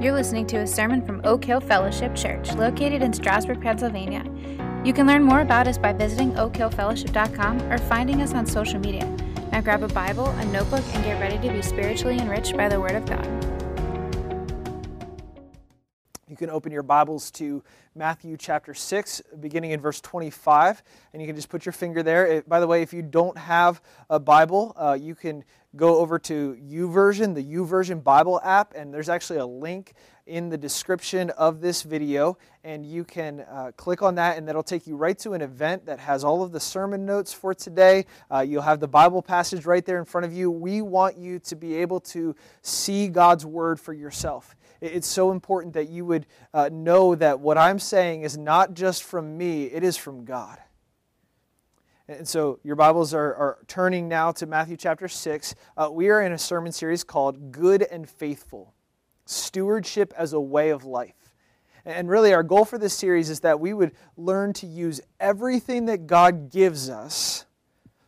You're listening to a sermon from Oak Hill Fellowship Church, located in Strasburg, Pennsylvania. You can learn more about us by visiting oakhillfellowship.com or finding us on social media. Now grab a Bible, a notebook, and get ready to be spiritually enriched by the Word of God. You can open your Bibles to Matthew chapter 6, beginning in verse 25, and you can just put your finger there. It, by the way, if you don't have a Bible, uh, you can go over to YouVersion, the YouVersion Bible app, and there's actually a link in the description of this video, and you can uh, click on that, and that'll take you right to an event that has all of the sermon notes for today. Uh, you'll have the Bible passage right there in front of you. We want you to be able to see God's Word for yourself. It's so important that you would uh, know that what I'm saying is not just from me, it is from God. And so your Bibles are, are turning now to Matthew chapter 6. Uh, we are in a sermon series called Good and Faithful Stewardship as a Way of Life. And really, our goal for this series is that we would learn to use everything that God gives us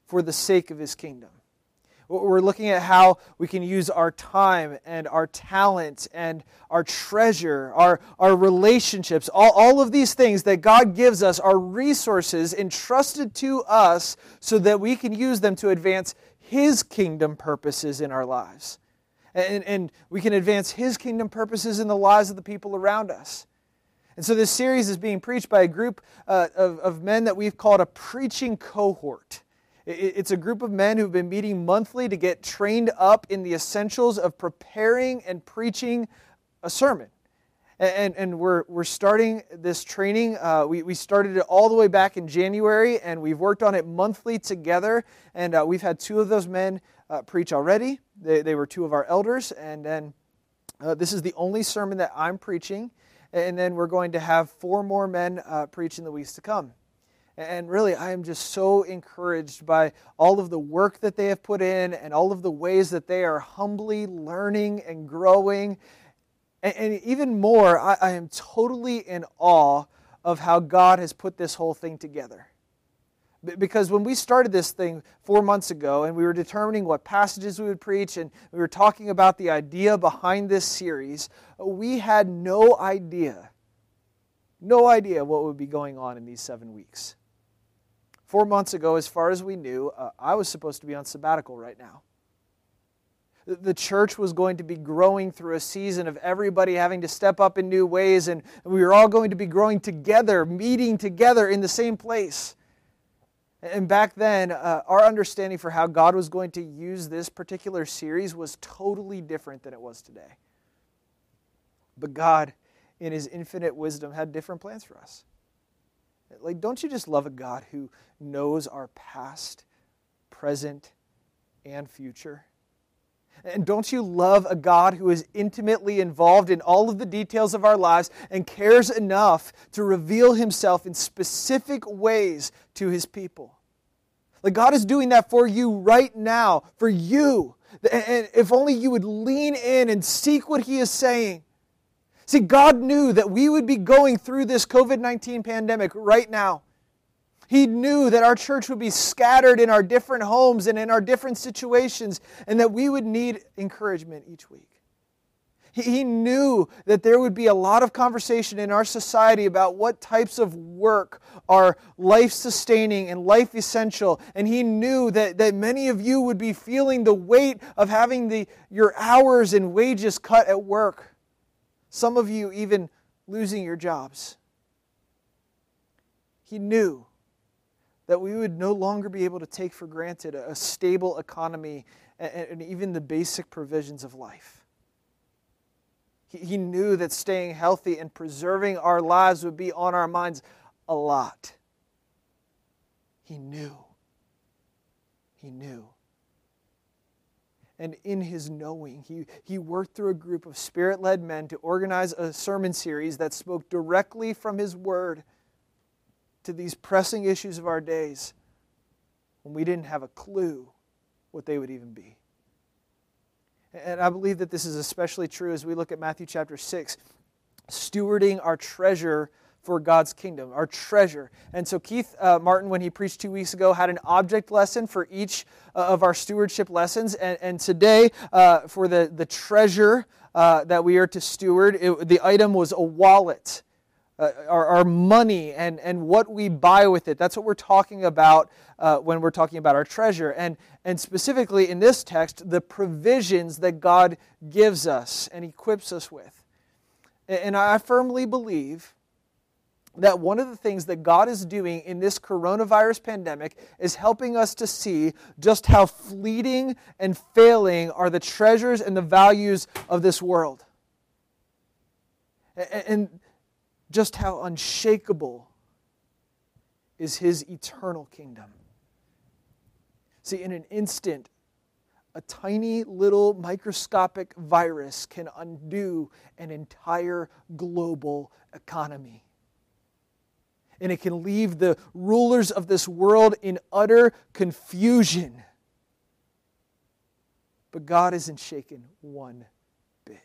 for the sake of His kingdom. We're looking at how we can use our time and our talent and our treasure, our, our relationships, all, all of these things that God gives us are resources entrusted to us so that we can use them to advance His kingdom purposes in our lives. And, and we can advance His kingdom purposes in the lives of the people around us. And so this series is being preached by a group uh, of, of men that we've called a preaching cohort. It's a group of men who've been meeting monthly to get trained up in the essentials of preparing and preaching a sermon. And, and we're, we're starting this training. Uh, we, we started it all the way back in January, and we've worked on it monthly together. And uh, we've had two of those men uh, preach already. They, they were two of our elders. And then uh, this is the only sermon that I'm preaching. And then we're going to have four more men uh, preach in the weeks to come. And really, I am just so encouraged by all of the work that they have put in and all of the ways that they are humbly learning and growing. And, and even more, I, I am totally in awe of how God has put this whole thing together. Because when we started this thing four months ago and we were determining what passages we would preach and we were talking about the idea behind this series, we had no idea, no idea what would be going on in these seven weeks. Four months ago, as far as we knew, uh, I was supposed to be on sabbatical right now. The church was going to be growing through a season of everybody having to step up in new ways, and we were all going to be growing together, meeting together in the same place. And back then, uh, our understanding for how God was going to use this particular series was totally different than it was today. But God, in His infinite wisdom, had different plans for us. Like, don't you just love a God who knows our past, present, and future? And don't you love a God who is intimately involved in all of the details of our lives and cares enough to reveal himself in specific ways to his people? Like God is doing that for you right now, for you. And if only you would lean in and seek what he is saying, See, God knew that we would be going through this COVID 19 pandemic right now. He knew that our church would be scattered in our different homes and in our different situations, and that we would need encouragement each week. He knew that there would be a lot of conversation in our society about what types of work are life sustaining and life essential. And he knew that, that many of you would be feeling the weight of having the, your hours and wages cut at work. Some of you even losing your jobs. He knew that we would no longer be able to take for granted a stable economy and even the basic provisions of life. He knew that staying healthy and preserving our lives would be on our minds a lot. He knew. He knew and in his knowing. He, he worked through a group of spirit led men to organize a sermon series that spoke directly from his word to these pressing issues of our days when we didn't have a clue what they would even be. And I believe that this is especially true as we look at Matthew chapter 6, stewarding our treasure for God's kingdom, our treasure. And so, Keith uh, Martin, when he preached two weeks ago, had an object lesson for each uh, of our stewardship lessons. And, and today, uh, for the, the treasure uh, that we are to steward, it, the item was a wallet. Uh, our, our, money and, and what we buy with it. That's what we're talking about uh, when we're talking about our treasure. And, and specifically in this text, the provisions that God gives us and equips us with. And I firmly believe that one of the things that God is doing in this coronavirus pandemic is helping us to see just how fleeting and failing are the treasures and the values of this world. And just how unshakable is his eternal kingdom. See, in an instant, a tiny little microscopic virus can undo an entire global economy. And it can leave the rulers of this world in utter confusion. But God isn't shaken one bit.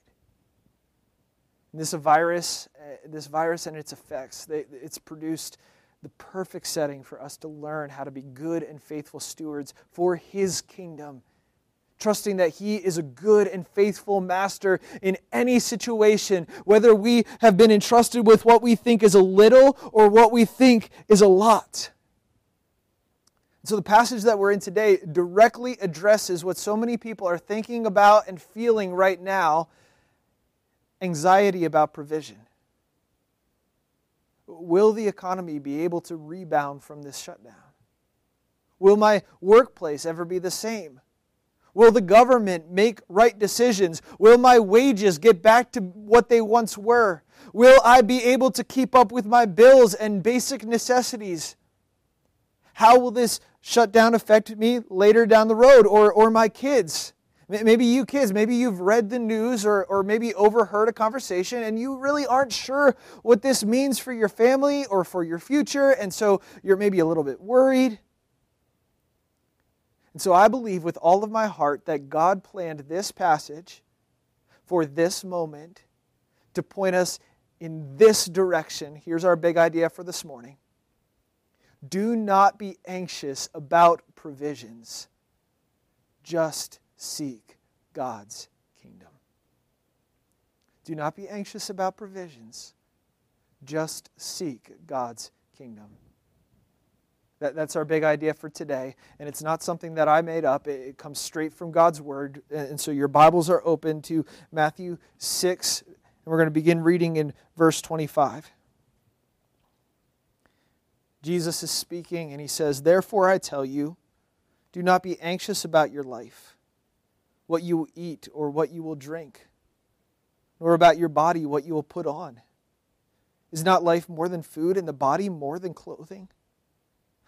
And this virus, uh, this virus and its effects, it's produced the perfect setting for us to learn how to be good and faithful stewards for His kingdom trusting that He is a good and faithful master in any situation, whether we have been entrusted with what we think is a little or what we think is a lot. So, the passage that we're in today directly addresses what so many people are thinking about and feeling right now anxiety about provision. Will the economy be able to rebound from this shutdown? Will my workplace ever be the same? Will the government make right decisions? Will my wages get back to what they once were? Will I be able to keep up with my bills and basic necessities? How will this shutdown affect me later down the road or, or my kids? Maybe you kids, maybe you've read the news or, or maybe overheard a conversation and you really aren't sure what this means for your family or for your future, and so you're maybe a little bit worried. And so I believe with all of my heart that God planned this passage for this moment to point us in this direction. Here's our big idea for this morning. Do not be anxious about provisions. Just seek God's kingdom. Do not be anxious about provisions. Just seek God's kingdom. That, that's our big idea for today. And it's not something that I made up, it, it comes straight from God's Word. And so your Bibles are open to Matthew 6, and we're going to begin reading in verse 25. Jesus is speaking, and he says, Therefore I tell you, do not be anxious about your life what you will eat or what you will drink, nor about your body what you will put on. Is not life more than food and the body more than clothing?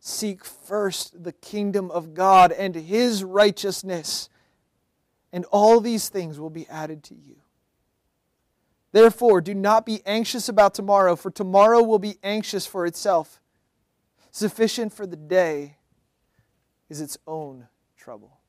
seek first the kingdom of God and his righteousness, and all these things will be added to you. Therefore, do not be anxious about tomorrow, for tomorrow will be anxious for itself. Sufficient for the day is its own trouble.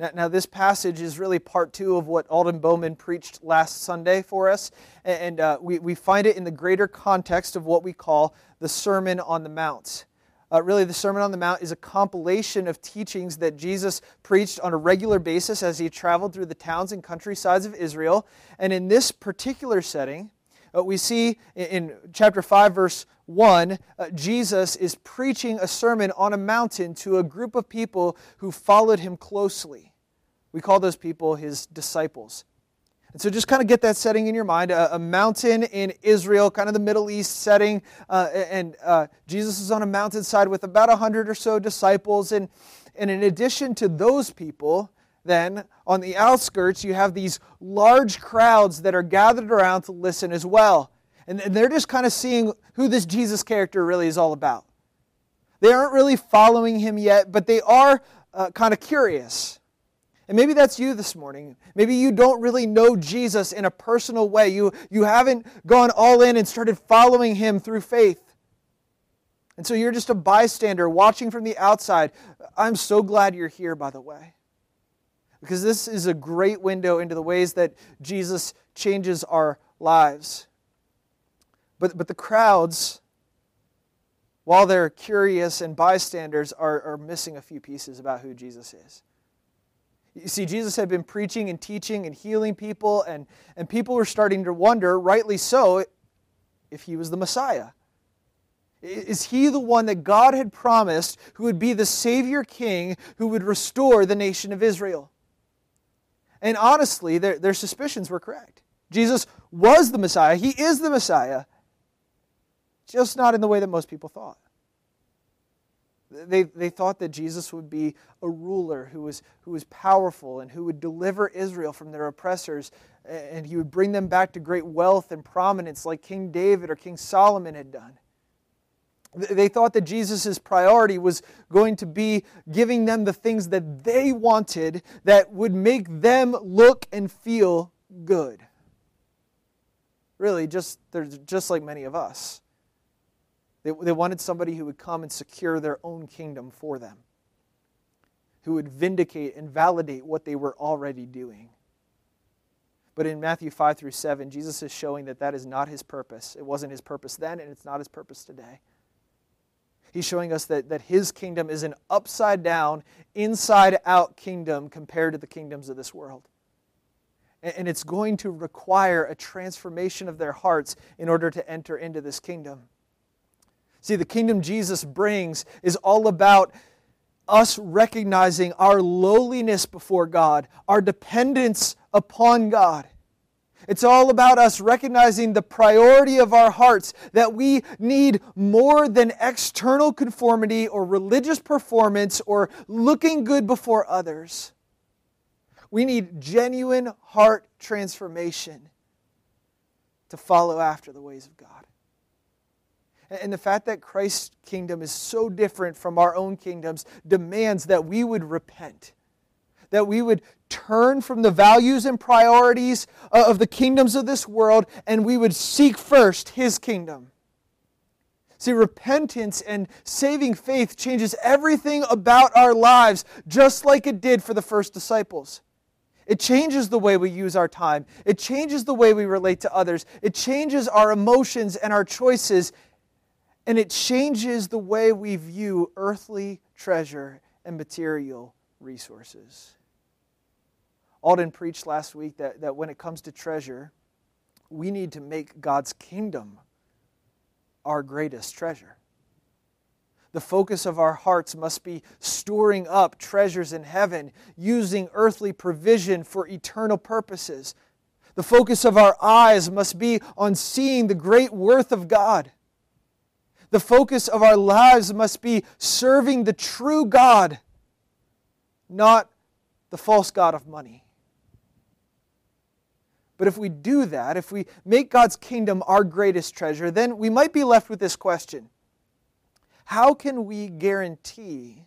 Now, now, this passage is really part two of what Alden Bowman preached last Sunday for us. And uh, we, we find it in the greater context of what we call the Sermon on the Mount. Uh, really, the Sermon on the Mount is a compilation of teachings that Jesus preached on a regular basis as he traveled through the towns and countrysides of Israel. And in this particular setting, Uh, we see in, in, chapter 5, verse 1, uh, Jesus is preaching a sermon on a mountain to a group of people who followed him closely. We call those people his disciples. And so just kind of get that setting in your mind a, a mountain in Israel, kind of the Middle East setting. Uh, and uh, Jesus is on a mountainside with about 100 or so disciples. And, and in addition to those people, then on the outskirts, you have these large crowds that are gathered around to listen as well. And, and they're just kind of seeing who this Jesus character really is all about. They aren't really following him yet, but they are uh, kind of curious. And maybe that's you this morning. Maybe you don't really know Jesus in a personal way. You, you haven't gone all in and started following him through faith. And so you're just a bystander watching from the outside. I'm so glad you're here, by the way. Because this is a great window into the ways that Jesus changes our lives. But, but the crowds, while they're curious and bystanders, are, are missing a few pieces about who Jesus is. You see, Jesus had been preaching and teaching and healing people, and, and people were starting to wonder, rightly so, if he was the Messiah. Is he the one that God had promised who would be the Savior King who would restore the nation of Israel? And honestly, their, their suspicions were correct. Jesus was the Messiah, he is the Messiah, just not in the way that most people thought. They, they thought that Jesus would be a ruler who was, who was powerful and who would deliver Israel from their oppressors, and he would bring them back to great wealth and prominence like King David or King Solomon had done. They thought that Jesus' priority was going to be giving them the things that they wanted that would make them look and feel good. Really, just, they're just like many of us. They, they wanted somebody who would come and secure their own kingdom for them, who would vindicate and validate what they were already doing. But in Matthew 5 through 7, Jesus is showing that that is not his purpose. It wasn't his purpose then, and it's not his purpose today. He's showing us that, that his kingdom is an upside down, inside out kingdom compared to the kingdoms of this world. And, and it's going to require a transformation of their hearts in order to enter into this kingdom. See, the kingdom Jesus brings is all about us recognizing our lowliness before God, our dependence upon God. It's all about us recognizing the priority of our hearts that we need more than external conformity or religious performance or looking good before others. We need genuine heart transformation to follow after the ways of God. And the fact that Christ's kingdom is so different from our own kingdoms demands that we would repent, that we would turn from the values and priorities uh, of the kingdoms of this world and we would seek first His kingdom. See, repentance and saving faith changes everything about our lives, just like it did for the first disciples. It changes the way we use our time. It changes the way we relate to others. It changes our emotions and our choices and it changes the way we view earthly treasure and material resources. Alden preached last week that, that when it comes to treasure, we need to make God's kingdom our greatest treasure. The focus of our hearts must be storing up treasures in heaven, using earthly provision for eternal purposes. The focus of our eyes must be on seeing the great worth of God the focus of our lives must be serving the true God, not the false God of money. But if we do that, if we make God's kingdom our greatest treasure, then we might be left with this question How can we guarantee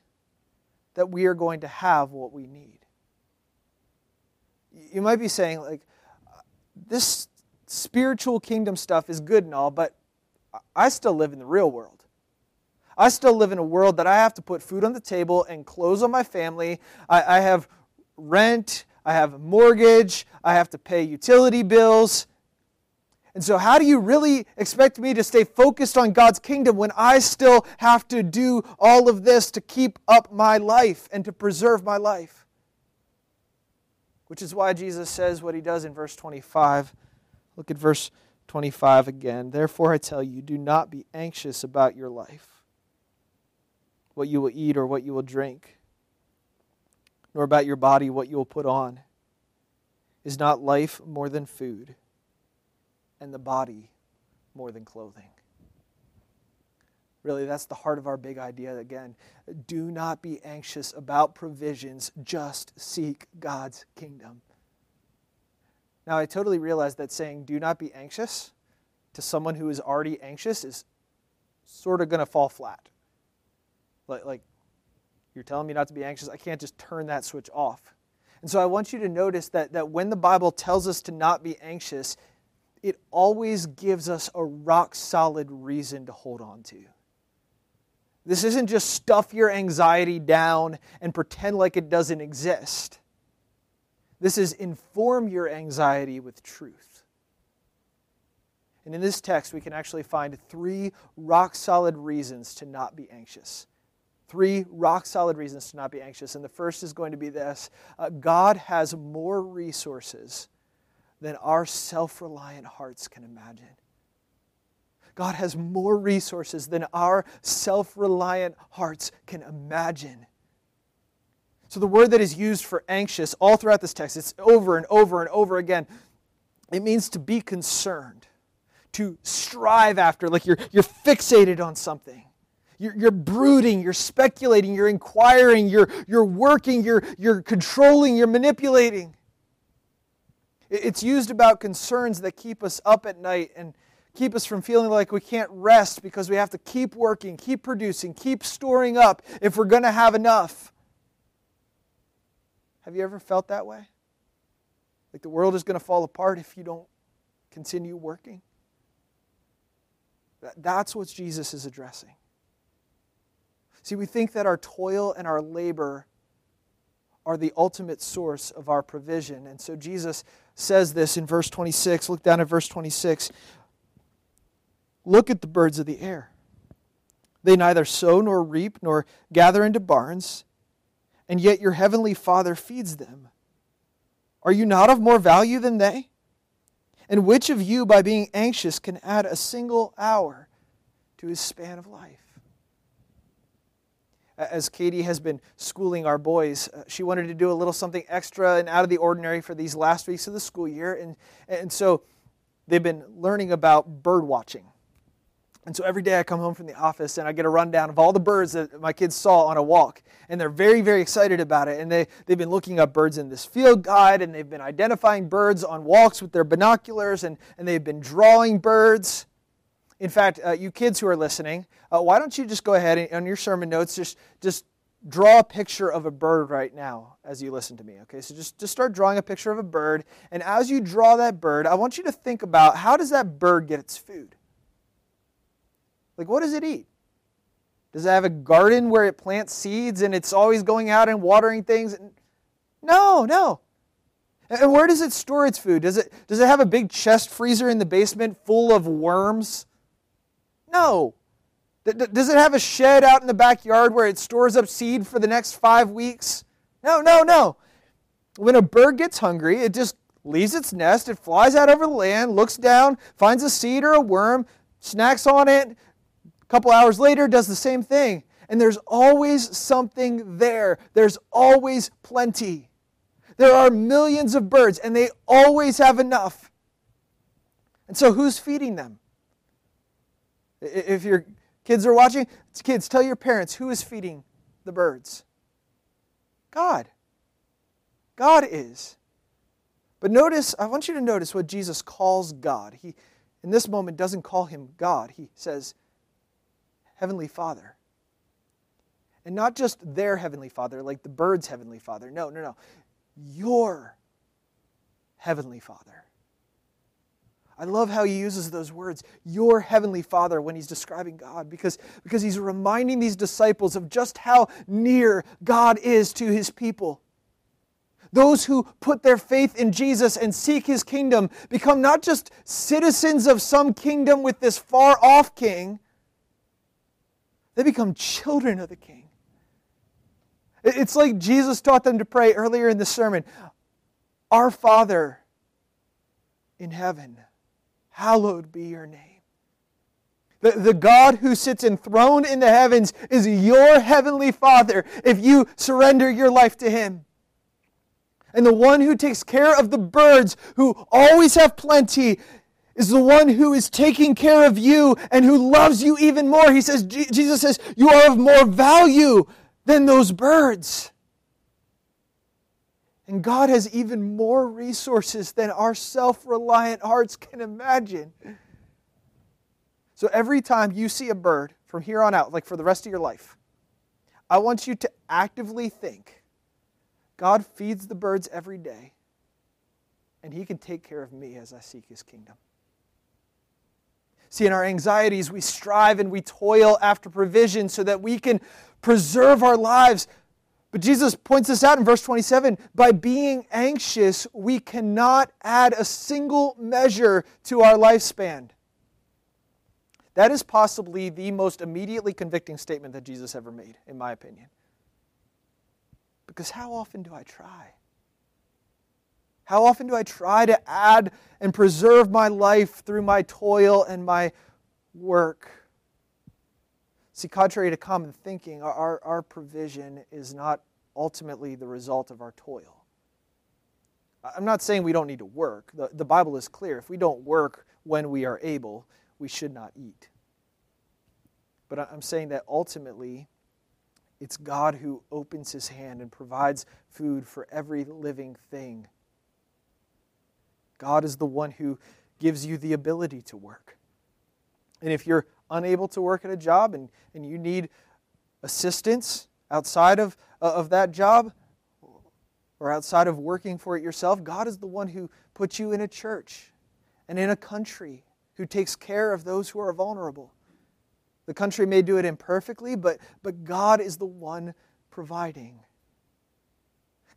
that we are going to have what we need? You might be saying, like, this spiritual kingdom stuff is good and all, but I still live in the real world. I still live in a world that I have to put food on the table and clothes on my family. I, I have rent, I have a mortgage, I have to pay utility bills. And so, how do you really expect me to stay focused on God's kingdom when I still have to do all of this to keep up my life and to preserve my life? Which is why Jesus says what he does in verse 25. Look at verse 25 again. Therefore, I tell you, do not be anxious about your life, what you will eat or what you will drink, nor about your body, what you will put on. Is not life more than food, and the body more than clothing? Really, that's the heart of our big idea again. Do not be anxious about provisions, just seek God's kingdom. Now, I totally realize that saying, do not be anxious, to someone who is already anxious is sort of going to fall flat. Like, like, you're telling me not to be anxious. I can't just turn that switch off. And so I want you to notice that, that when the Bible tells us to not be anxious, it always gives us a rock solid reason to hold on to. This isn't just stuff your anxiety down and pretend like it doesn't exist. This is inform your anxiety with truth. And in this text, we can actually find three rock solid reasons to not be anxious. Three rock solid reasons to not be anxious. And the first is going to be this uh, God has more resources than our self reliant hearts can imagine. God has more resources than our self reliant hearts can imagine. So, the word that is used for anxious all throughout this text, it's over and over and over again. It means to be concerned, to strive after, like you're, you're fixated on something. You're, you're brooding, you're speculating, you're inquiring, you're, you're working, you're, you're controlling, you're manipulating. It's used about concerns that keep us up at night and keep us from feeling like we can't rest because we have to keep working, keep producing, keep storing up if we're going to have enough. Have you ever felt that way? Like the world is going to fall apart if you don't continue working? That's what Jesus is addressing. See, we think that our toil and our labor are the ultimate source of our provision. And so Jesus says this in verse 26. Look down at verse 26. Look at the birds of the air. They neither sow nor reap nor gather into barns, and yet your heavenly Father feeds them. Are you not of more value than they? And which of you, by being anxious, can add a single hour to his span of life? As Katie has been schooling our boys, uh, she wanted to do a little something extra and out of the ordinary for these last weeks of the school year. And, and so they've been learning about bird watching. And so every day I come home from the office and I get a rundown of all the birds that my kids saw on a walk. And they're very, very excited about it. And they, they've been looking up birds in this field guide and they've been identifying birds on walks with their binoculars and, and they've been drawing birds. In fact, uh, you kids who are listening, uh, why don't you just go ahead and on your sermon notes, just, just draw a picture of a bird right now as you listen to me. Okay, so just, just start drawing a picture of a bird. And as you draw that bird, I want you to think about how does that bird get its food? Like, what does it eat? Does it have a garden where it plants seeds and it's always going out and watering things? No, no. And where does it store its food? Does it, does it have a big chest freezer in the basement full of worms? No. Does it have a shed out in the backyard where it stores up seed for the next five weeks? No, no, no. When a bird gets hungry, it just leaves its nest, it flies out over the land, looks down, finds a seed or a worm, snacks on it, couple hours later does the same thing. And there's always something there. There's always plenty. There are millions of birds, and they always have enough. And so, who's feeding them? If your kids are watching, kids, tell your parents who is feeding the birds? God. God is. But notice, I want you to notice what Jesus calls God. He, in this moment, doesn't call him God. He says, Heavenly Father. And not just their Heavenly Father, like the bird's Heavenly Father. No, no, no. Your Heavenly Father. I love how he uses those words, your heavenly Father, when he's describing God, because, because he's reminding these disciples of just how near God is to his people. Those who put their faith in Jesus and seek his kingdom become not just citizens of some kingdom with this far off king, they become children of the King. It's like Jesus taught them to pray earlier in the sermon Our Father in heaven, hallowed be your name. The, the God who sits enthroned in the heavens is your heavenly Father if you surrender your life to Him. And the one who takes care of the birds, who always have plenty, is the one who is taking care of you and who loves you even more. He says, Jesus says, you are of more value than those birds. And God has even more resources than our self reliant hearts can imagine. So every time you see a bird from here on out, like for the rest of your life, I want you to actively think God feeds the birds every day, and He can take care of me as I seek His kingdom. See, in our anxieties, we strive and we toil after provision so that we can preserve our lives. But Jesus points this out in verse 27 by being anxious, we cannot add a single measure to our lifespan. That is possibly the most immediately convicting statement that Jesus ever made, in my opinion. Because how often do I try? How often do I try to add and preserve my life through my toil and my work? See, contrary to common thinking, our, our provision is not ultimately the result of our toil. I'm not saying we don't need to work. The, the Bible is clear. If we don't work when we are able, we should not eat. But I'm saying that ultimately, it's God who opens his hand and provides food for every living thing. God is the one who gives you the ability to work. And if you're unable to work at a job and, and you need assistance outside of, uh, of that job or outside of working for it yourself, God is the one who puts you in a church and in a country who takes care of those who are vulnerable. The country may do it imperfectly, but, but God is the one providing.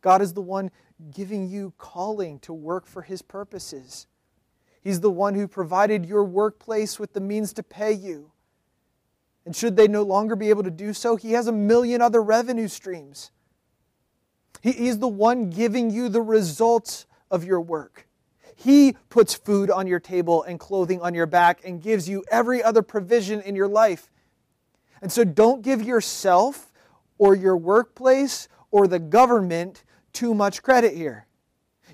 God is the one giving you calling to work for His purposes. He's the one who provided your workplace with the means to pay you. And should they no longer be able to do so, He has a million other revenue streams. He, he's the one giving you the results of your work. He puts food on your table and clothing on your back and gives you every other provision in your life. And so don't give yourself or your workplace or the government too much credit here.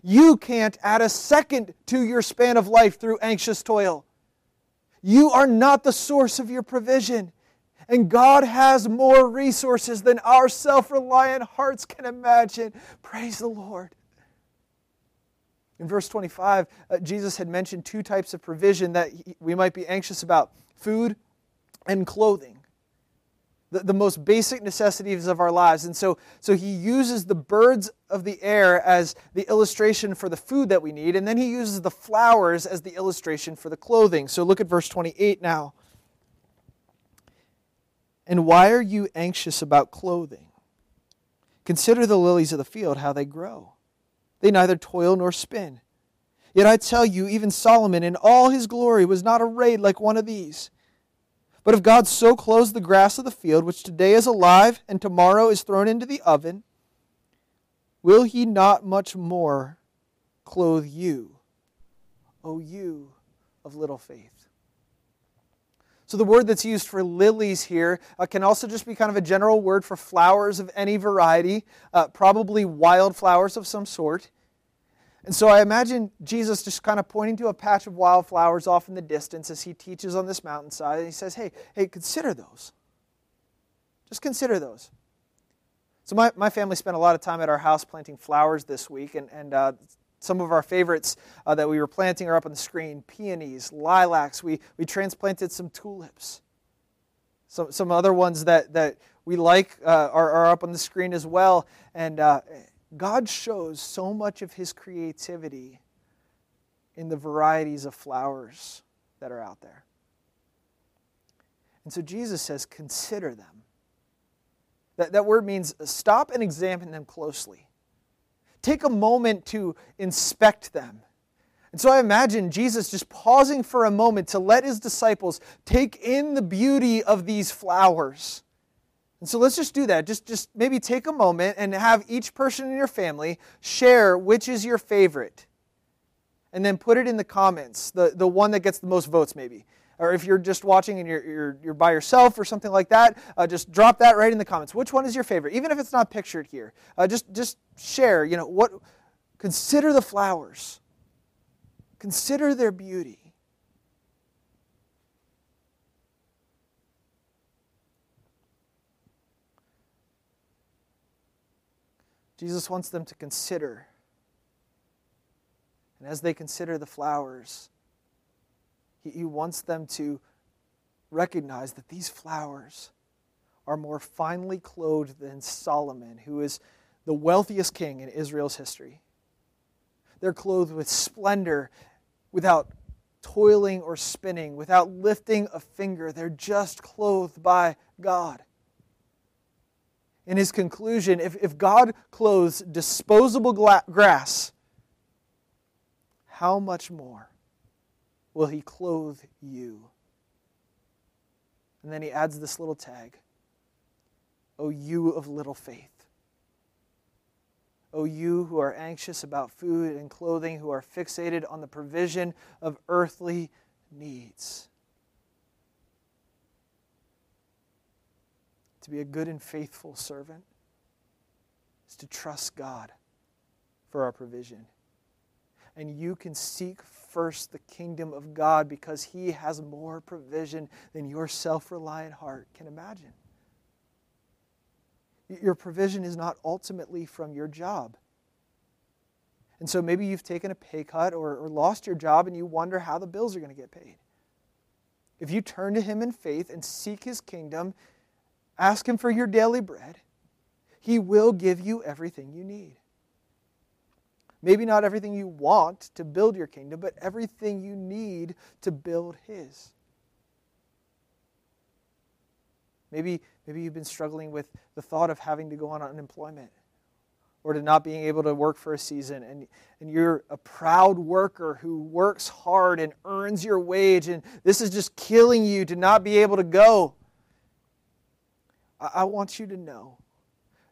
You can't add a second to your span of life through anxious toil. You are not the source of your provision. And God has more resources than our self reliant hearts can imagine. Praise the Lord. In verse 25, uh, Jesus had mentioned two types of provision that he, we might be anxious about food and clothing. The, the most basic necessities of our lives. And so, so he uses the birds of the air as the illustration for the food that we need, and then he uses the flowers as the illustration for the clothing. So look at verse 28 now. And why are you anxious about clothing? Consider the lilies of the field, how they grow. They neither toil nor spin. Yet I tell you, even Solomon in all his glory was not arrayed like one of these. But if God so clothes the grass of the field, which today is alive and tomorrow is thrown into the oven, will he not much more clothe you, O you of little faith? So, the word that's used for lilies here uh, can also just be kind of a general word for flowers of any variety, uh, probably wildflowers of some sort. And so I imagine Jesus just kind of pointing to a patch of wildflowers off in the distance as he teaches on this mountainside. And he says, Hey, hey, consider those. Just consider those. So, my, my family spent a lot of time at our house planting flowers this week, and, and uh, some of our favorites uh, that we were planting are up on the screen peonies, lilacs. We, we transplanted some tulips. Some, some other ones that, that we like uh, are, are up on the screen as well. And uh, God shows so much of his creativity in the varieties of flowers that are out there. And so Jesus says, consider them. That, that word means stop and examine them closely take a moment to inspect them. And so I imagine Jesus just pausing for a moment to let his disciples take in the beauty of these flowers. And so let's just do that. Just, just maybe take a moment and have each person in your family share which is your favorite. and then put it in the comments, the, the one that gets the most votes, maybe. Or if you're just watching and you're, you're, you're by yourself or something like that, uh, just drop that right in the comments. Which one is your favorite? Even if it's not pictured here, uh, just, just share, you know, what, consider the flowers, consider their beauty. Jesus wants them to consider. And as they consider the flowers, he, he wants them to recognize that these flowers are more finely clothed than Solomon, who is the wealthiest king in Israel's history. They're clothed with splendor without toiling or spinning, without lifting a finger. They're just clothed by God in his conclusion if, if God clothes disposable gla- grass, how much more will he clothe you? And then he adds this little tag O you of little faith. O you who are anxious about food and clothing, who are fixated on the provision of earthly needs. To be a good and faithful servant is to trust God for our provision. And you can seek first the kingdom of God because He has more provision than your self reliant heart can imagine. Your provision is not ultimately from your job. And so maybe you've taken a pay cut or, or lost your job and you wonder how the bills are going to get paid. If you turn to Him in faith and seek His kingdom, Ask Him for your daily bread. He will give you everything you need. Maybe not everything you want to build your kingdom, but everything you need to build His. Maybe, maybe you've been struggling with the thought of having to go on unemployment or to not being able to work for a season, and, and you're a proud worker who works hard and earns your wage, and this is just killing you to not be able to go. I want you to know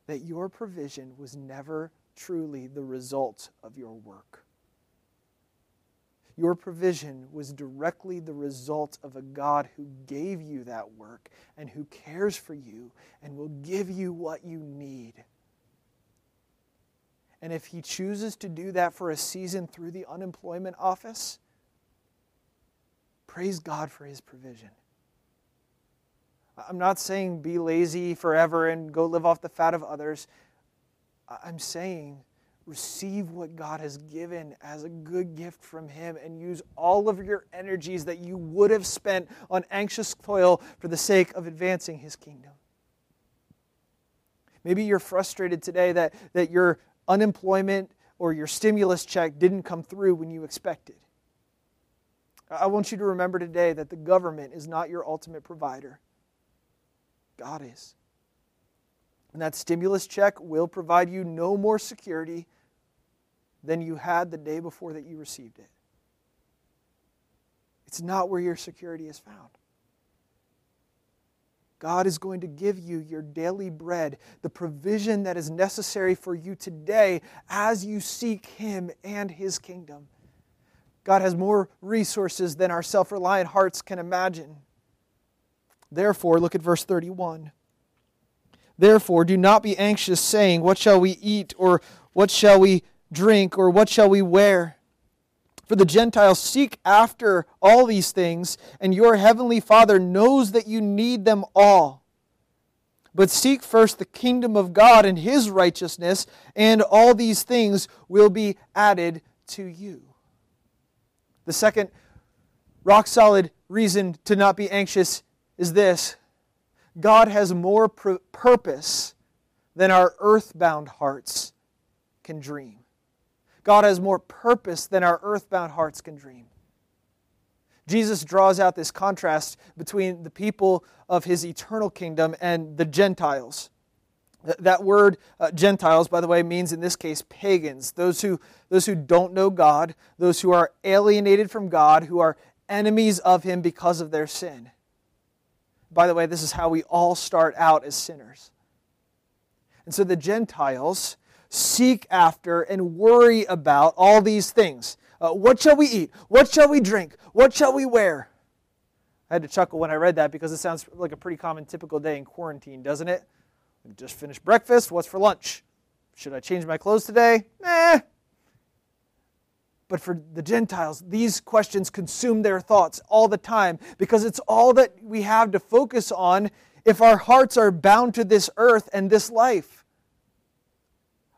that your provision was never truly the result of your work. Your provision was directly the result of a God who gave you that work and who cares for you and will give you what you need. And if He chooses to do that for a season through the unemployment office, praise God for His provision. I'm not saying be lazy forever and go live off the fat of others. I'm saying receive what God has given as a good gift from Him and use all of your energies that you would have spent on anxious toil for the sake of advancing His kingdom. Maybe you're frustrated today that, that your unemployment or your stimulus check didn't come through when you expected. I want you to remember today that the government is not your ultimate provider. God is. And that stimulus check will provide you no more security than you had the day before that you received it. It's not where your security is found. God is going to give you your daily bread, the provision that is necessary for you today as you seek Him and His kingdom. God has more resources than our self reliant hearts can imagine. Therefore, look at verse 31. Therefore, do not be anxious, saying, What shall we eat, or what shall we drink, or what shall we wear? For the Gentiles seek after all these things, and your heavenly Father knows that you need them all. But seek first the kingdom of God and his righteousness, and all these things will be added to you. The second rock solid reason to not be anxious is this God has more pr- purpose than our earthbound hearts can dream. God has more purpose than our earthbound hearts can dream. Jesus draws out this contrast between the people of his eternal kingdom and the Gentiles. That word uh, Gentiles, by the way, means in this case pagans, those who, those who don't know God, those who are alienated from God, who are enemies of Him because of their sin. By the way, this is how we all start out as sinners. And so the Gentiles seek after and worry about all these things Uh, what shall we eat? What shall we drink? What shall we wear? I had to chuckle when I read that because it sounds like a pretty common typical day in quarantine, doesn't it? Just finished breakfast. What's for lunch? Should I change my clothes today? Eh. But for the Gentiles, these questions consume their thoughts all the time because it's all that we have to focus on if our hearts are bound to this earth and this life.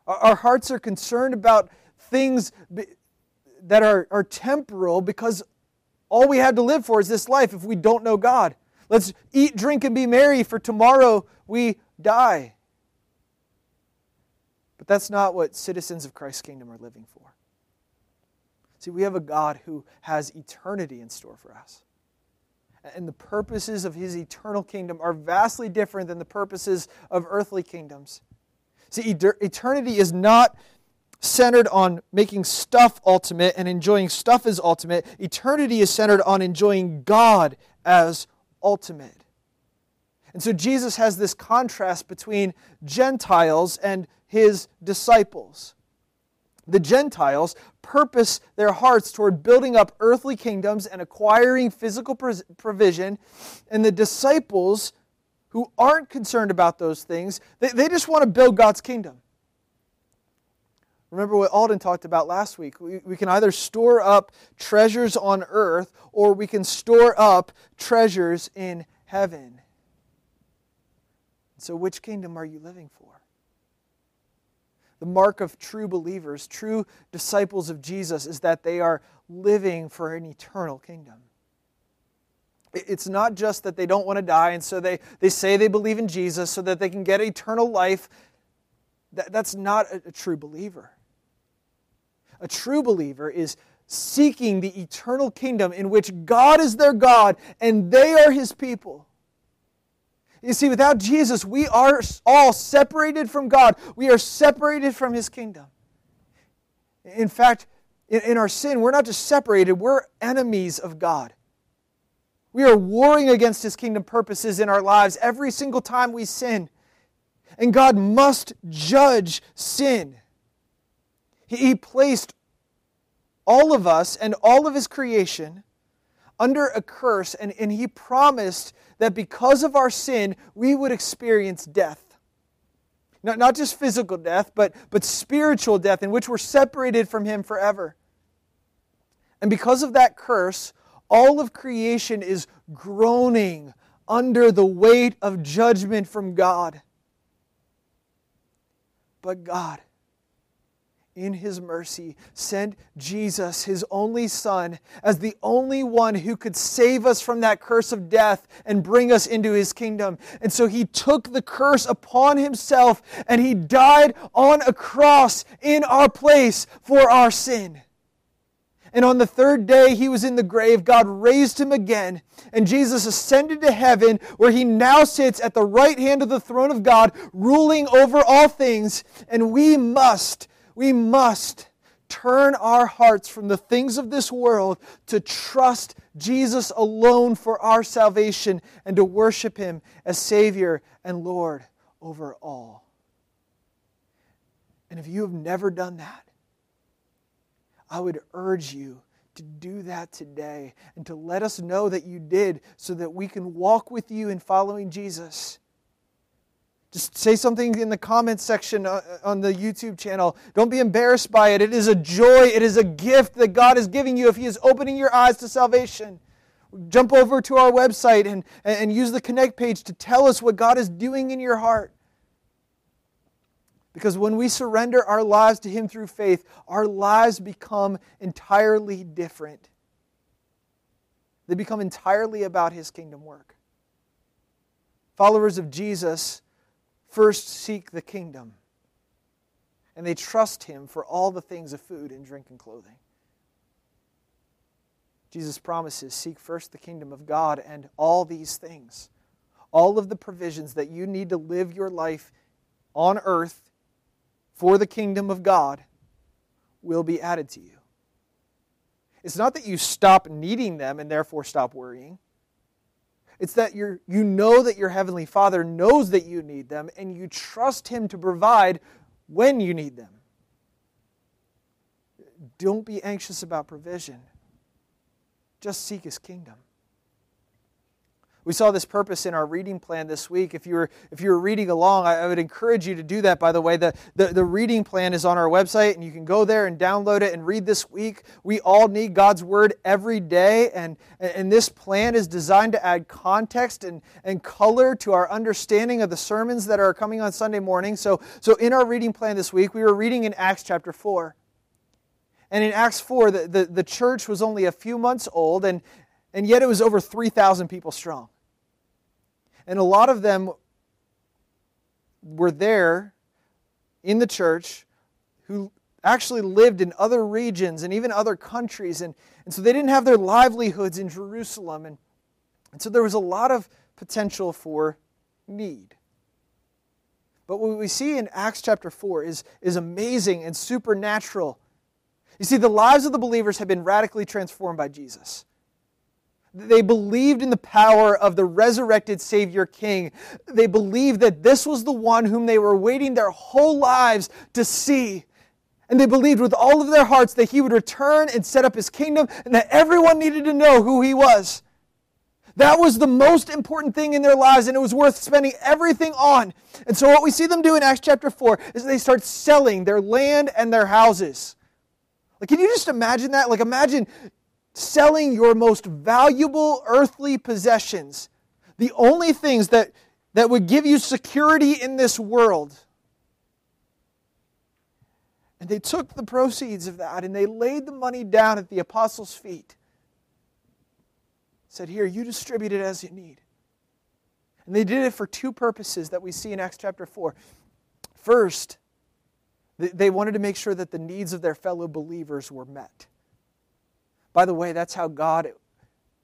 Our hearts are concerned about things that are, are temporal because all we have to live for is this life if we don't know God. Let's eat, drink, and be merry, for tomorrow we die. But that's not what citizens of Christ's kingdom are living for. See, we have a God who has eternity in store for us. And the purposes of his eternal kingdom are vastly different than the purposes of earthly kingdoms. See, eternity is not centered on making stuff ultimate and enjoying stuff as ultimate. Eternity is centered on enjoying God as ultimate. And so Jesus has this contrast between Gentiles and his disciples. The Gentiles purpose their hearts toward building up earthly kingdoms and acquiring physical provision, and the disciples who aren't concerned about those things, they, they just want to build God's kingdom. Remember what Alden talked about last week. We, we can either store up treasures on earth or we can store up treasures in heaven. So, which kingdom are you living for? The mark of true believers, true disciples of Jesus, is that they are living for an eternal kingdom. It's not just that they don't want to die, and so they, they say they believe in Jesus so that they can get eternal life. That, that's not a, a true believer. A true believer is seeking the eternal kingdom in which God is their God and they are his people. You see, without Jesus, we are all separated from God. We are separated from his kingdom. In fact, in, our sin, we're not just separated, we're enemies of God. We are warring against his kingdom purposes in our lives every single time we sin. And God must judge sin. He placed all of us and all of His creation under a curse, and, and He promised that because of our sin, we would experience death. Not, not just physical death, but, but spiritual death, in which we're separated from Him forever. And because of that curse, all of creation is groaning under the weight of judgment from God. But God, in his mercy, sent Jesus, his only Son, as the only one who could save us from that curse of death and bring us into his kingdom. And so he took the curse upon himself and he died on a cross in our place for our sin. And on the third day, he was in the grave. God raised him again. And Jesus ascended to heaven, where he now sits at the right hand of the throne of God, ruling over all things. And we must we must turn our hearts from the things of this world to trust Jesus alone for our salvation and to worship Him as Savior and Lord over all. And if you have never done that, I would urge you to do that today and to let us know that you did so that we can walk with you in following Jesus. Just say something in the comments section uh, on the YouTube channel. Don't be embarrassed by it. It is a joy, it is a gift that God is giving you if He is opening your eyes to salvation. Jump over to our website and, and use the Connect page to tell us what God is doing in your heart. Because when we surrender our lives to Him through faith, our lives become entirely different. They become entirely about His kingdom work. Followers of Jesus first seek the kingdom. And they trust him for all the things of food and drink and clothing. Jesus promises seek first the kingdom of God and all these things, all of the provisions that you need to live your life on earth for the kingdom of God will be added to you. It's not that you stop needing them and therefore stop worrying. It's that you you know that your Heavenly Father knows that you need them and you trust Him to provide when you need them. don't be anxious about provision. Just seek his kingdom. We saw this purpose in our reading plan this week. If you were, if you were reading along, I, I would encourage you to do that, by the way. The, the, the reading plan is on our website, and you can go there and download it and read this week. We all need God's Word every day, and, and this plan is designed to add context and, and color to our understanding of the sermons that are coming on Sunday morning. So, so in our reading plan this week, we were reading in Acts chapter 4. And in Acts 4, the, the, the church was only a few months old, and, and yet it was over 3,000 people strong. And a lot of them were there in the church who actually lived in other regions and even other countries. And, and so they didn't have their livelihoods in Jerusalem. And, and so there was a lot of potential for need. But what we see in Acts chapter 4 is, is amazing and supernatural. You see, the lives of the believers have been radically transformed by Jesus. They believed in the power of the resurrected Savior King. They believed that this was the one whom they were waiting their whole lives to see. And they believed with all of their hearts that he would return and set up his kingdom and that everyone needed to know who he was. That was the most important thing in their lives, and it was worth spending everything on. And so, what we see them do in Acts chapter 4 is they start selling their land and their houses. Like, can you just imagine that? Like, imagine selling your most valuable earthly possessions, the only things that, that would give you security in this world. And they took the proceeds of that and they laid the money down at the apostles' feet. Said, Here, you distribute it as you need. And they did it for two purposes that we see in Acts chapter 4. First, they wanted to make sure that the needs of their fellow believers were met. By the way, that's how God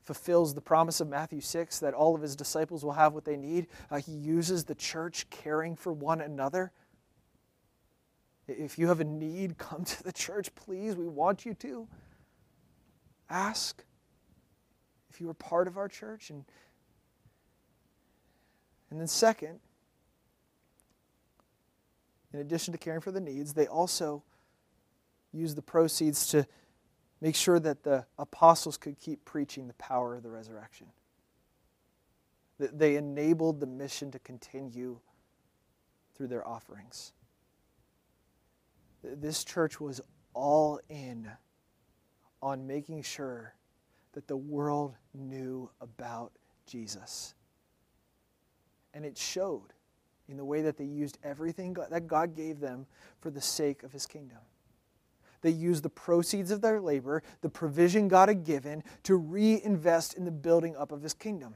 fulfills the promise of Matthew 6 that all of his disciples will have what they need. Uh, he uses the church caring for one another. If you have a need, come to the church, please. We want you to. Ask if you are part of our church. And, and then, second, in addition to caring for the needs, they also use the proceeds to make sure that the apostles could keep preaching the power of the resurrection. That they enabled the mission to continue through their offerings. This church was all in on making sure that the world knew about Jesus. And it showed in the way that they used everything that God gave them for the sake of his kingdom. They used the proceeds of their labor, the provision God had given, to reinvest in the building up of his kingdom.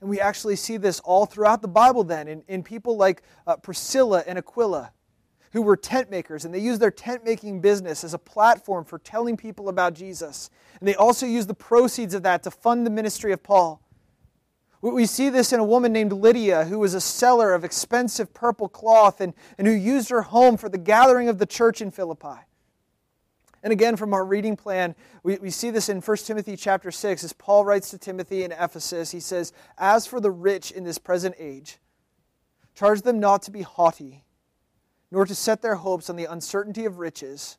And we actually see this all throughout the Bible then in, in people like uh, Priscilla and Aquila, who were tent makers, and they used their tent making business as a platform for telling people about Jesus. And they also used the proceeds of that to fund the ministry of Paul. We see this in a woman named Lydia, who was a seller of expensive purple cloth and, and who used her home for the gathering of the church in Philippi. And again, from our reading plan, we, we see this in 1 Timothy chapter 6, as Paul writes to Timothy in Ephesus. He says, As for the rich in this present age, charge them not to be haughty, nor to set their hopes on the uncertainty of riches,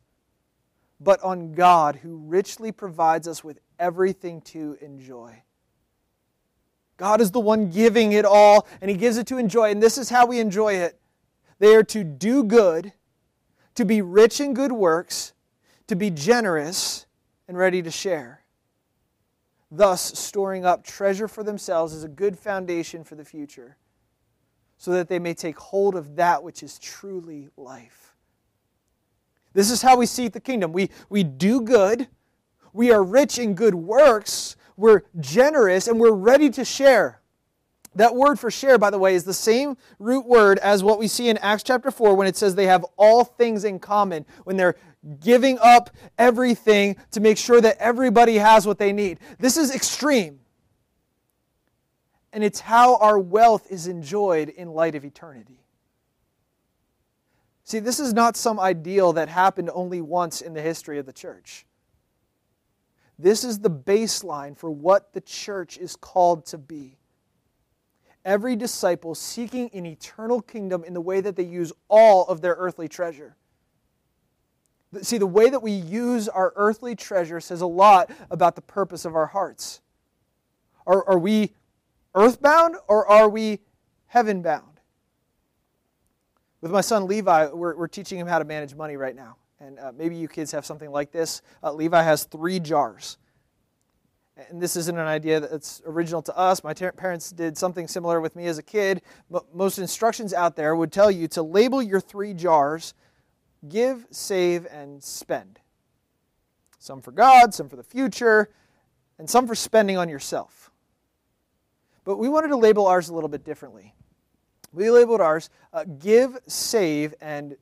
but on God, who richly provides us with everything to enjoy. God is the one giving it all, and He gives it to enjoy. And this is how we enjoy it they are to do good, to be rich in good works to be generous and ready to share. Thus, storing up treasure for themselves is a good foundation for the future, so that they may take hold of that which is truly life. This is how we seek the kingdom. We, we do good, we are rich in good works, we're generous, and we're ready to share. That word for share, by the way, is the same root word as what we see in Acts chapter 4 when it says they have all things in common, when they're giving up everything to make sure that everybody has what they need. This is extreme. And it's how our wealth is enjoyed in light of eternity. See, this is not some ideal that happened only once in the history of the church. This is the baseline for what the church is called to be every disciple seeking an eternal kingdom in the way that they use all of their earthly treasure. See, the way that we use our earthly treasure says a lot about the purpose of our hearts. Are, are we earthbound or are we heaven bound? With my son Levi, we're, we're teaching him how to manage money right now. And uh, maybe you kids have something like this. Uh, Levi has three jars. And this isn't an idea that's original to us. My parents did something similar with me as a kid. most instructions out there would tell you to label your three jars give, save, and spend. Some for God, some for the future, and some for spending on yourself. But we wanted to label ours a little bit differently. We labeled ours uh, give, save, and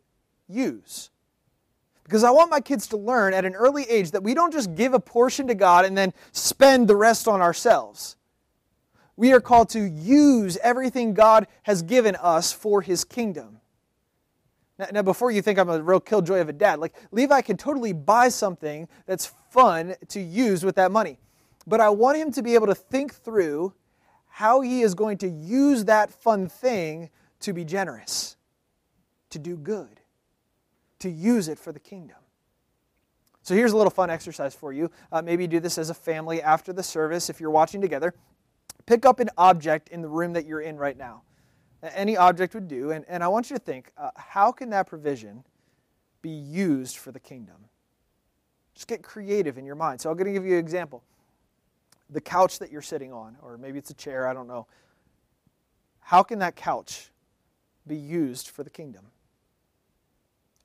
use. Because I want my kids to learn at an early age that we don't just give a portion to God and then spend the rest on ourselves. We are called to use everything God has given us for His kingdom. Now, now, before you think I'm a real killjoy of a dad, like Levi can totally buy something that's fun to use with that money. But I want him to be able to think through how he is going to use that fun thing to be generous, to do good, to use it for the kingdom. So here's a little fun exercise for you. Uh, maybe do this as a family after the service if you're watching together. Pick up an object in the room that you're in right now. Any object would do. And, and I want you to think uh, how can that provision be used for the kingdom? Just get creative in your mind. So I'm going to give you an example. The couch that you're sitting on, or maybe it's a chair, I don't know. How can that couch be used for the kingdom?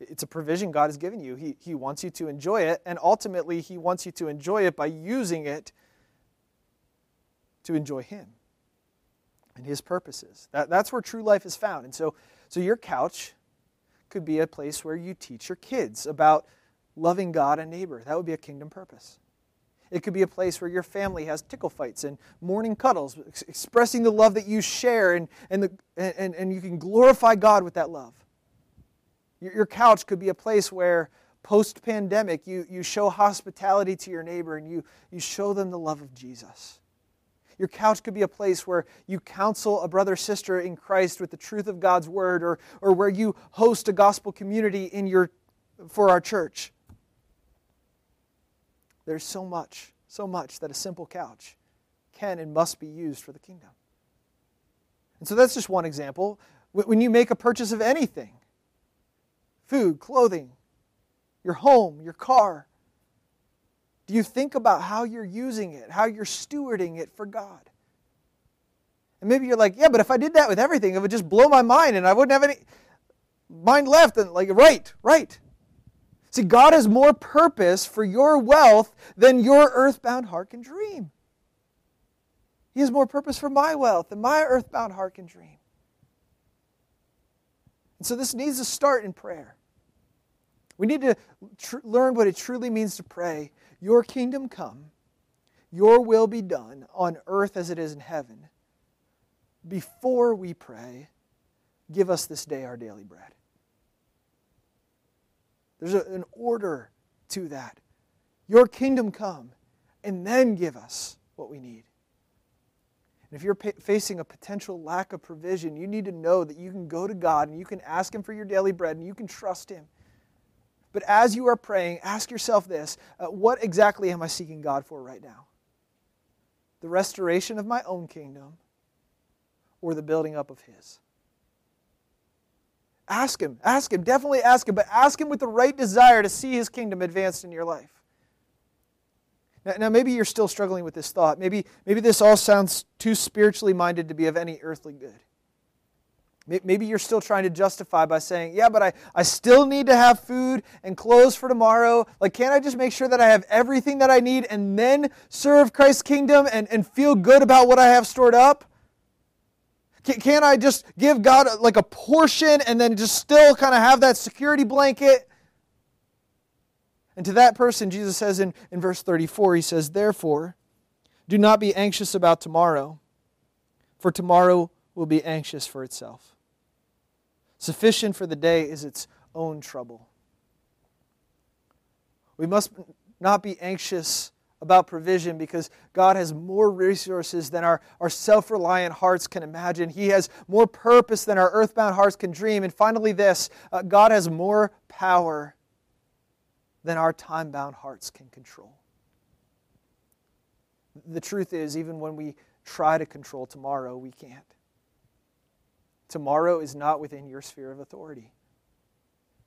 It's a provision God has given you. He, he wants you to enjoy it, and ultimately, He wants you to enjoy it by using it to enjoy Him and his purposes. That, that's where true life is found. And so, so your couch could be a place where you teach your kids about loving God and neighbor. That would be a kingdom purpose. It could be a place where your family has tickle fights and morning cuddles, ex- expressing the love that you share, and, and, the, and, and you can glorify God with that love. Your, couch could be a place where post pandemic you, you show hospitality to your neighbor and you, you show them the love of Jesus. Your couch could be a place where you counsel a brother sister in Christ with the truth of God's word, or, or where you host a gospel community in your, for our church. There's so much, so much that a simple couch can and must be used for the kingdom. And so that's just one example. When you make a purchase of anything food, clothing, your home, your car do you think about how you're using it, how you're stewarding it for God? And maybe you're like, yeah, but if I did that with everything, it would just blow my mind and I wouldn't have any mind left. And like, right, right. See, God has more purpose for your wealth than your earthbound heart can dream. He has more purpose for my wealth than my earthbound heart can dream. And so this needs to start in prayer. We need to tr- learn what it truly means to pray your kingdom come, your will be done on earth as it is in heaven. Before we pray, give us this day our daily bread. There's a, an order to that. Your kingdom come, and then give us what we need. And if you're facing a potential lack of provision, you need to know that you can go to God and you can ask Him for your daily bread and you can trust Him. But as you are praying, ask yourself this uh, what exactly am I seeking God for right now? The restoration of my own kingdom or the building up of His? Ask Him. Ask Him. Definitely ask Him, but ask Him with the right desire to see His kingdom advanced in your life. Now, now, maybe you're still struggling with this thought. Maybe, maybe this all sounds too spiritually minded to be of any earthly good. Maybe you're still trying to justify by saying, yeah, but I, I still need to have food and clothes for tomorrow. Like, can't I just make sure that I have everything that I need and then serve Christ's kingdom and, and feel good about what I have stored up? Can't I just give God uh, like a portion and then just still kind of have that security blanket? And to that person, Jesus says in, in verse 34, he says, Therefore, do not be anxious about tomorrow, for tomorrow will be anxious for itself. Sufficient for the day is its own trouble. We must not be anxious about provision because God has more resources than our, our self reliant hearts can imagine. He has more purpose than our earthbound hearts can dream. And finally, this uh, God has more power than our time bound hearts can control. The truth is, even when we try to control tomorrow, we can't. Tomorrow is not within your sphere of authority.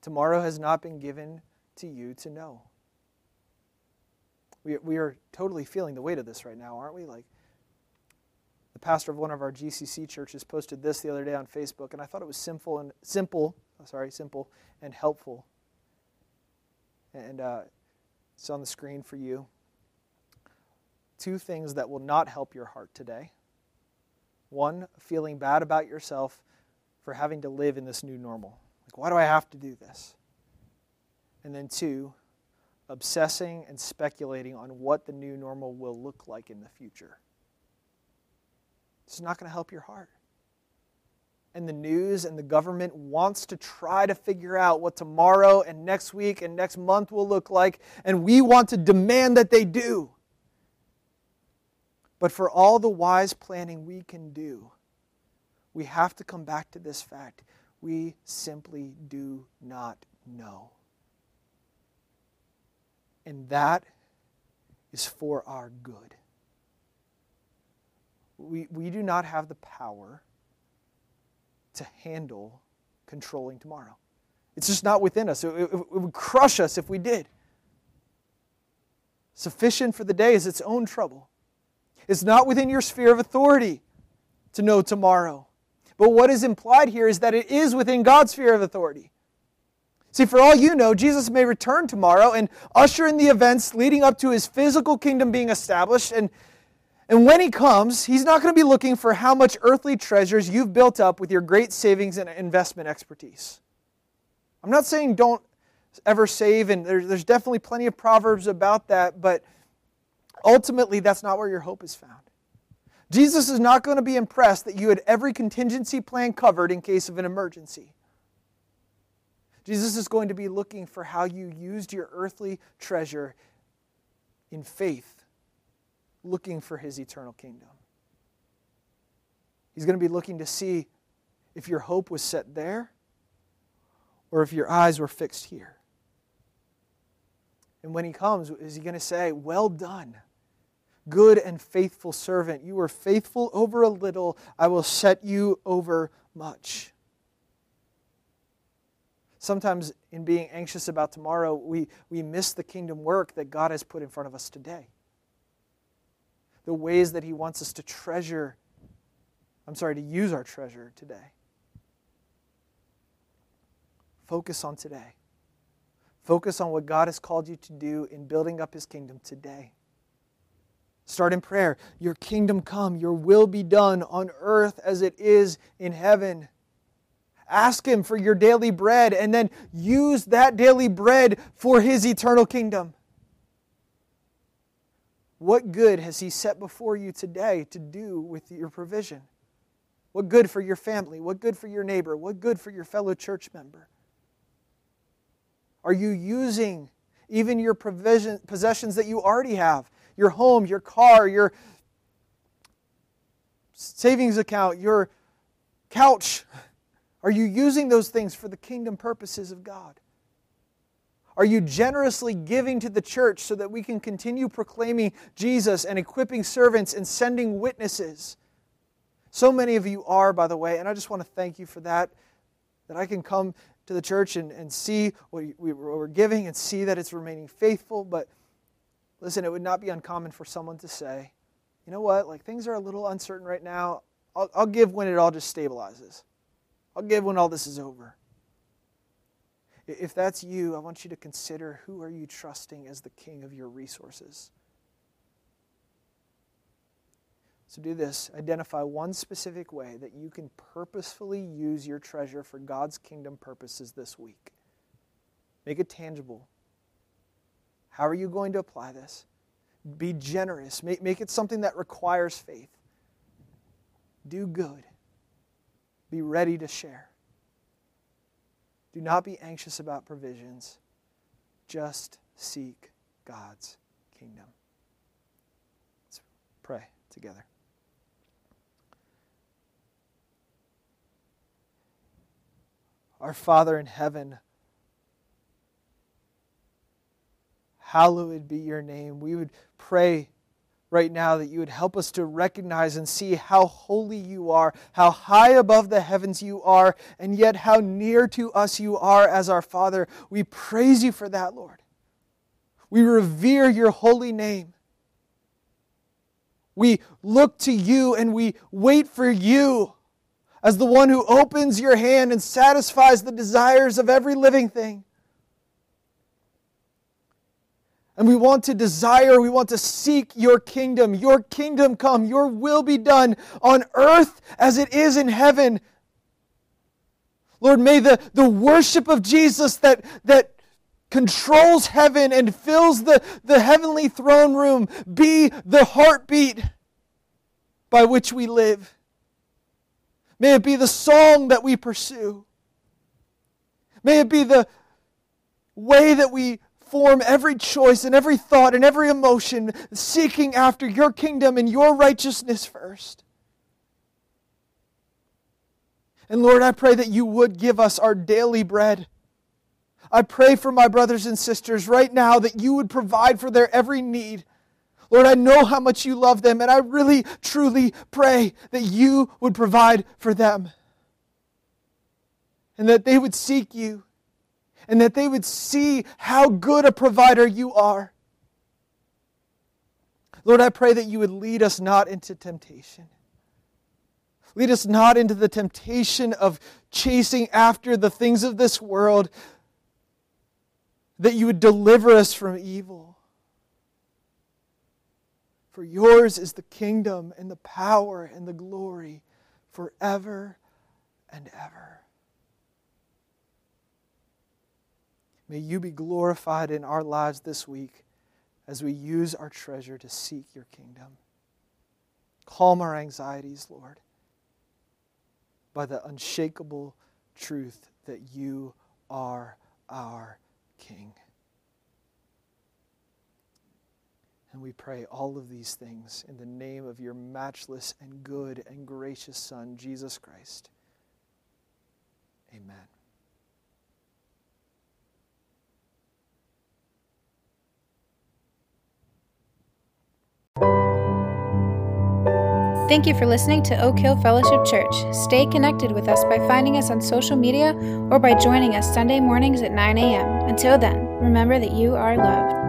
Tomorrow has not been given to you to know. We, we are totally feeling the weight of this right now, aren't we? Like, the pastor of one of our GCC churches posted this the other day on Facebook, and I thought it was simple and simple, sorry, simple and helpful. And uh, it's on the screen for you. Two things that will not help your heart today. One, feeling bad about yourself for having to live in this new normal. Like, why do I have to do this? And then two, obsessing and speculating on what the new normal will look like in the future. It's not going to help your heart. And the news and the government wants to try to figure out what tomorrow and next week and next month will look like, and we want to demand that they do. But for all the wise planning we can do, we have to come back to this fact. We simply do not know. And that is for our good. We, we do not have the power to handle controlling tomorrow. It's just not within us. It, it, it, would crush us if we did. Sufficient for the day is its own trouble. It's not within your sphere of authority to know tomorrow. But what is implied here is that it is within God's sphere of authority. See, for all you know, Jesus may return tomorrow and usher in the events leading up to his physical kingdom being established. And, and when he comes, he's not going to be looking for how much earthly treasures you've built up with your great savings and investment expertise. I'm not saying don't ever save, and there's, there's definitely plenty of proverbs about that, but ultimately, that's not where your hope is found. Jesus is not going to be impressed that you had every contingency plan covered in case of an emergency. Jesus is going to be looking for how you used your earthly treasure in faith, looking for his eternal kingdom. He's going to be looking to see if your hope was set there or if your eyes were fixed here. And when he comes, is he going to say, Well done, good and faithful servant? You were faithful over a little, I will set you over much sometimes in being anxious about tomorrow, we, we miss the kingdom work that God has put in front of us today. The ways that He wants us to treasure, I'm sorry, to use our treasure today. Focus on today. Focus on what God has called you to do in building up His kingdom today. Start in prayer. Your kingdom come, your will be done on earth as it is in heaven. Ask Him for your daily bread and then use that daily bread for His eternal kingdom. What good has He set before you today to do with your provision? What good for your family? What good for your neighbor? What good for your fellow church member? Are you using even your provision, possessions that you already have? Your home, your car, your savings account, your couch. Are you using those things for the kingdom purposes of God? Are you generously giving to the church so that we can continue proclaiming Jesus and equipping servants and sending witnesses? So many of you are, by the way, and I just want to thank you for that. That I can come to the church and, and see what we, we're giving and see that it's remaining faithful. But listen, it would not be uncommon for someone to say, you know what, like things are a little uncertain right now. I'll, I'll give when it all just stabilizes. I'll give when all this is over. If that's you, I want you to consider who are you trusting as the king of your resources? So do this identify one specific way that you can purposefully use your treasure for God's kingdom purposes this week. Make it tangible. How are you going to apply this? Be generous. Make, make it something that requires faith. Do good. Be ready to share. Do not be anxious about provisions. Just seek God's kingdom. Let's pray together. Our Father in heaven, hallowed be your name. We would pray right now that you would help us to recognize and see how holy you are, how high above the heavens you are, and yet how near to us you are as our Father. We praise you for that, Lord. We revere your holy name. We look to you and we wait for you as the one who opens your hand and satisfies the desires of every living thing. And we want to desire, we want to seek your kingdom. Your kingdom come, your will be done on earth as it is in heaven. Lord, may the, the worship of Jesus that, that controls heaven and fills the, the heavenly throne room be the heartbeat by which we live. May it be the song that we pursue. May it be the way that we form every choice and every thought and every emotion seeking after your kingdom and your righteousness first. And Lord, I pray that you would give us our daily bread. I pray for my brothers and sisters right now that you would provide for their every need. Lord, I know how much you love them, and I really, truly pray that you would provide for them and that they would seek you and that they would see how good a provider you are. Lord, I pray that you would lead us not into temptation. Lead us not into the temptation of chasing after the things of this world, that you would deliver us from evil. For yours is the kingdom and the power and the glory forever and ever. May you be glorified in our lives this week as we use our treasure to seek your kingdom. Calm our anxieties, Lord, by the unshakable truth that you are our King. And we pray all of these things in the name of your matchless and good and gracious Son, Jesus Christ. Amen. Thank you for listening to Oak Hill Fellowship Church. Stay connected with us by finding us on social media or by joining us Sunday mornings at 9 a.m. Until then, remember that you are loved.